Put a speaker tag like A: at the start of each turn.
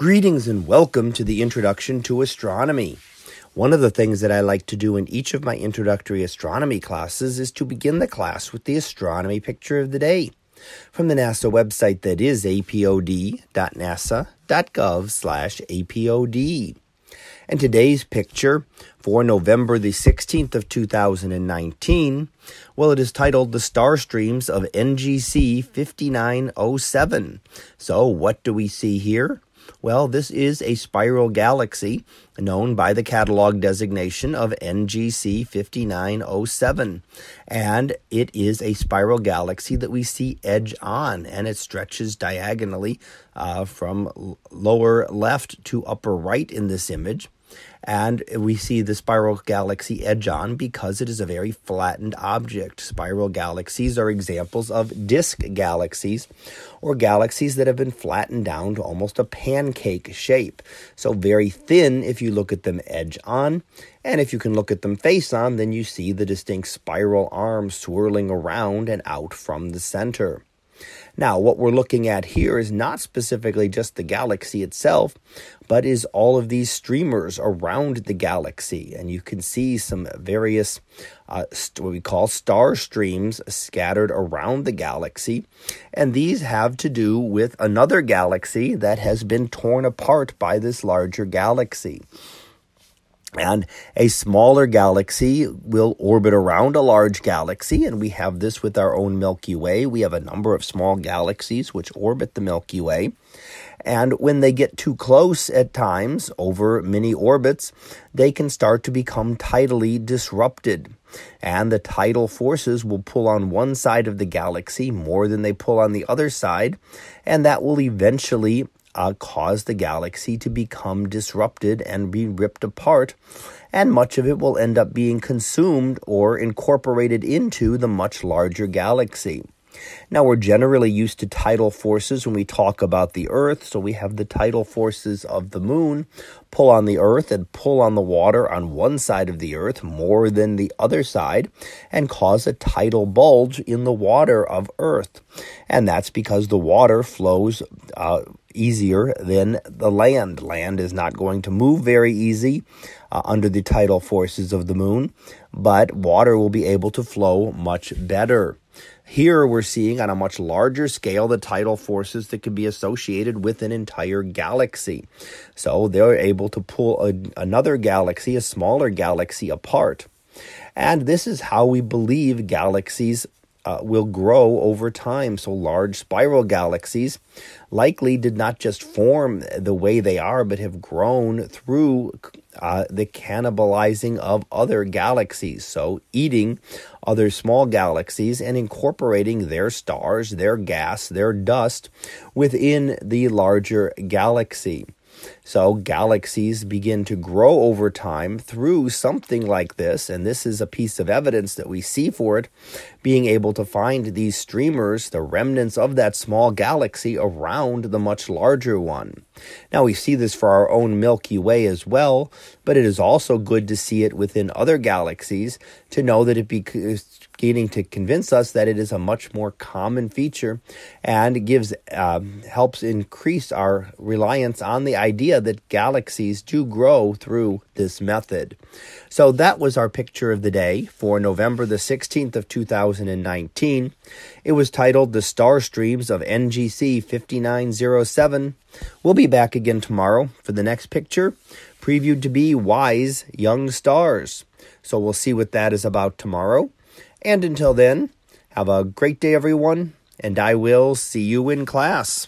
A: Greetings and welcome to the introduction to astronomy. One of the things that I like to do in each of my introductory astronomy classes is to begin the class with the astronomy picture of the day from the NASA website that is apod.nasa.gov/apod. And today's picture for November the 16th of 2019, well, it is titled The Star Streams of NGC 5907. So, what do we see here? Well, this is a spiral galaxy known by the catalog designation of NGC 5907. And it is a spiral galaxy that we see edge on, and it stretches diagonally uh, from lower left to upper right in this image. And we see the spiral galaxy edge on because it is a very flattened object. Spiral galaxies are examples of disk galaxies or galaxies that have been flattened down to almost a pancake shape. So, very thin if you look at them edge on. And if you can look at them face on, then you see the distinct spiral arms swirling around and out from the center. Now, what we're looking at here is not specifically just the galaxy itself, but is all of these streamers around the galaxy. And you can see some various, uh, st- what we call star streams scattered around the galaxy. And these have to do with another galaxy that has been torn apart by this larger galaxy. And a smaller galaxy will orbit around a large galaxy, and we have this with our own Milky Way. We have a number of small galaxies which orbit the Milky Way. And when they get too close at times over many orbits, they can start to become tidally disrupted. And the tidal forces will pull on one side of the galaxy more than they pull on the other side, and that will eventually uh, cause the galaxy to become disrupted and be ripped apart, and much of it will end up being consumed or incorporated into the much larger galaxy. Now, we're generally used to tidal forces when we talk about the Earth, so we have the tidal forces of the moon pull on the Earth and pull on the water on one side of the Earth more than the other side and cause a tidal bulge in the water of Earth. And that's because the water flows. Uh, easier than the land. Land is not going to move very easy uh, under the tidal forces of the moon, but water will be able to flow much better. Here we're seeing on a much larger scale the tidal forces that can be associated with an entire galaxy. So they're able to pull a, another galaxy, a smaller galaxy, apart. And this is how we believe galaxies uh, will grow over time. So, large spiral galaxies likely did not just form the way they are, but have grown through uh, the cannibalizing of other galaxies. So, eating other small galaxies and incorporating their stars, their gas, their dust within the larger galaxy. So galaxies begin to grow over time through something like this, and this is a piece of evidence that we see for it, being able to find these streamers, the remnants of that small galaxy around the much larger one. Now we see this for our own Milky Way as well, but it is also good to see it within other galaxies to know that it be beginning to convince us that it is a much more common feature and gives uh, helps increase our reliance on the idea idea that galaxies do grow through this method. So that was our picture of the day for November the 16th of 2019. It was titled The Star Streams of NGC 5907. We'll be back again tomorrow for the next picture, previewed to be Wise Young Stars. So we'll see what that is about tomorrow. And until then, have a great day, everyone, and I will see you in class.